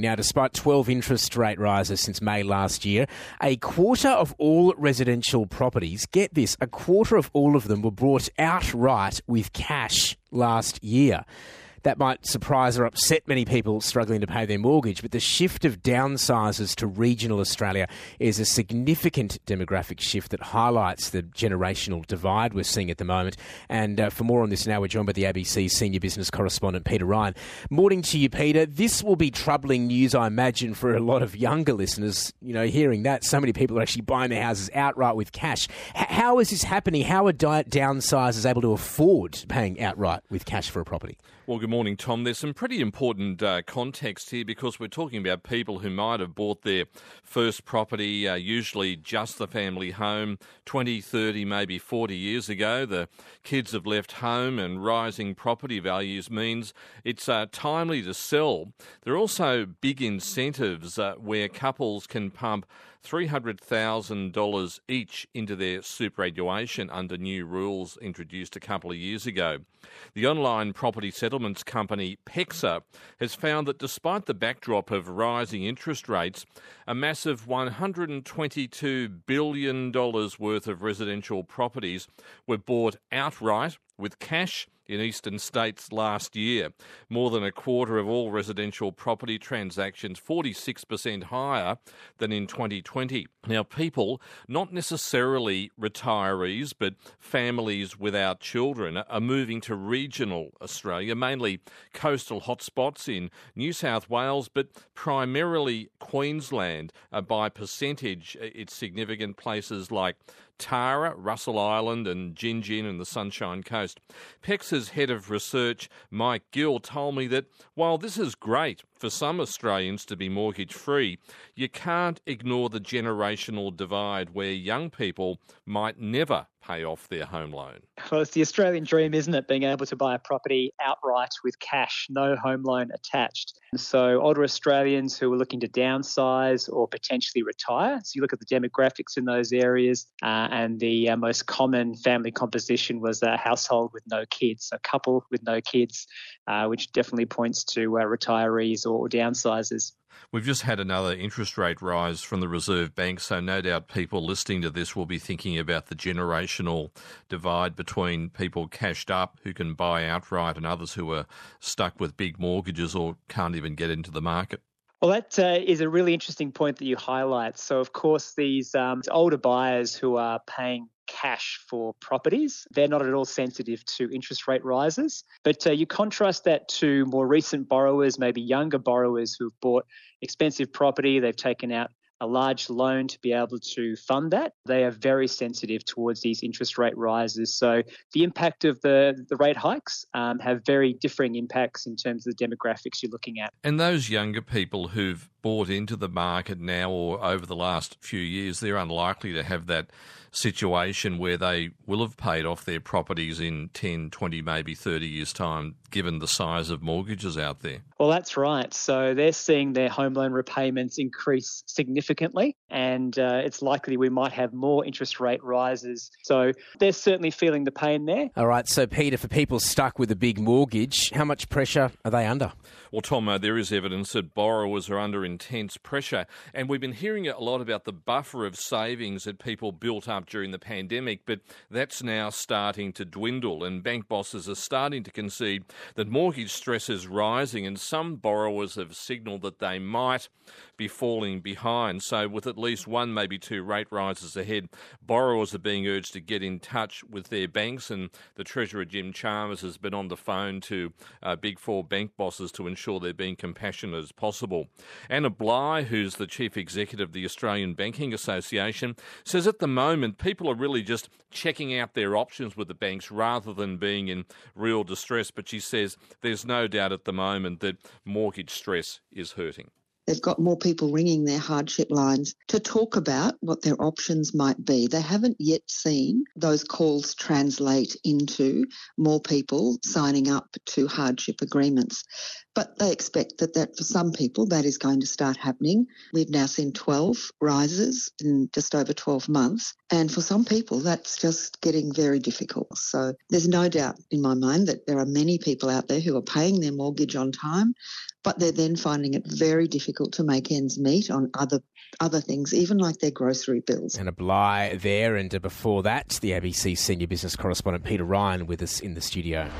Now, despite 12 interest rate rises since May last year, a quarter of all residential properties, get this, a quarter of all of them were bought outright with cash last year. That might surprise or upset many people struggling to pay their mortgage, but the shift of downsizers to regional Australia is a significant demographic shift that highlights the generational divide we're seeing at the moment. And uh, for more on this now, we're joined by the ABC senior business correspondent, Peter Ryan. Morning to you, Peter. This will be troubling news, I imagine, for a lot of younger listeners. You know, hearing that so many people are actually buying their houses outright with cash. H- how is this happening? How are diet downsizers able to afford paying outright with cash for a property? Well, good morning, Tom. There's some pretty important uh, context here because we're talking about people who might have bought their first property, uh, usually just the family home, 20, 30, maybe 40 years ago. The kids have left home, and rising property values means it's uh, timely to sell. There are also big incentives uh, where couples can pump $300,000 each into their superannuation under new rules introduced a couple of years ago. The online property settlements company PEXA has found that despite the backdrop of rising interest rates, a massive $122 billion worth of residential properties were bought outright with cash in eastern states last year. More than a quarter of all residential property transactions, 46% higher than in 2020. Now, people, not necessarily retirees, but families without children, are moving to regional Australia, mainly coastal hotspots in New South Wales, but primarily Queensland. Uh, by percentage, it's significant places like Tara, Russell Island, and Gin Gin and the Sunshine Coast. PEXA's head of research, Mike Gill, told me that while this is great for some Australians to be mortgage free, you can't ignore the generational divide where young people might never pay off their home loan. Well, it's the Australian dream, isn't it? Being able to buy a property outright with cash, no home loan attached. So, older Australians who are looking to downsize or potentially retire. So, you look at the demographics in those areas, uh, and the uh, most common family composition was a household with no kids, a couple with no kids, uh, which definitely points to uh, retirees or downsizers. We've just had another interest rate rise from the Reserve Bank, so no doubt people listening to this will be thinking about the generational divide between people cashed up who can buy outright and others who are stuck with big mortgages or can't even get into the market. Well, that uh, is a really interesting point that you highlight. So, of course, these um, older buyers who are paying cash for properties. They're not at all sensitive to interest rate rises. But uh, you contrast that to more recent borrowers, maybe younger borrowers who've bought expensive property, they've taken out a large loan to be able to fund that. They are very sensitive towards these interest rate rises. So the impact of the, the rate hikes um, have very differing impacts in terms of the demographics you're looking at. And those younger people who've bought into the market now or over the last few years, they're unlikely to have that situation where they will have paid off their properties in 10, 20, maybe 30 years' time, given the size of mortgages out there. Well, that's right. So they're seeing their home loan repayments increase significantly, and uh, it's likely we might have more interest rate rises. So they're certainly feeling the pain there. All right. So, Peter, for people stuck with a big mortgage, how much pressure are they under? Well, Tom, uh, there is evidence that borrowers are under intense pressure, and we've been hearing a lot about the buffer of savings that people built up during the pandemic, but that's now starting to dwindle, and bank bosses are starting to concede that mortgage stress is rising, and some borrowers have signalled that they might be falling behind. So, with at least one, maybe two rate rises ahead, borrowers are being urged to get in touch with their banks, and the Treasurer Jim Chalmers has been on the phone to uh, Big Four bank bosses to ensure they're being compassionate as possible. Anna Bligh, who's the chief executive of the Australian Banking Association, says at the moment people are really just checking out their options with the banks rather than being in real distress. But she says there's no doubt at the moment that mortgage stress is hurting. They've got more people ringing their hardship lines to talk about what their options might be. They haven't yet seen those calls translate into more people signing up to hardship agreements. But they expect that, that for some people that is going to start happening. We've now seen 12 rises in just over 12 months. And for some people, that's just getting very difficult. So there's no doubt in my mind that there are many people out there who are paying their mortgage on time, but they're then finding it very difficult to make ends meet on other other things, even like their grocery bills. Anna Bligh there, and before that, the ABC senior business correspondent Peter Ryan with us in the studio.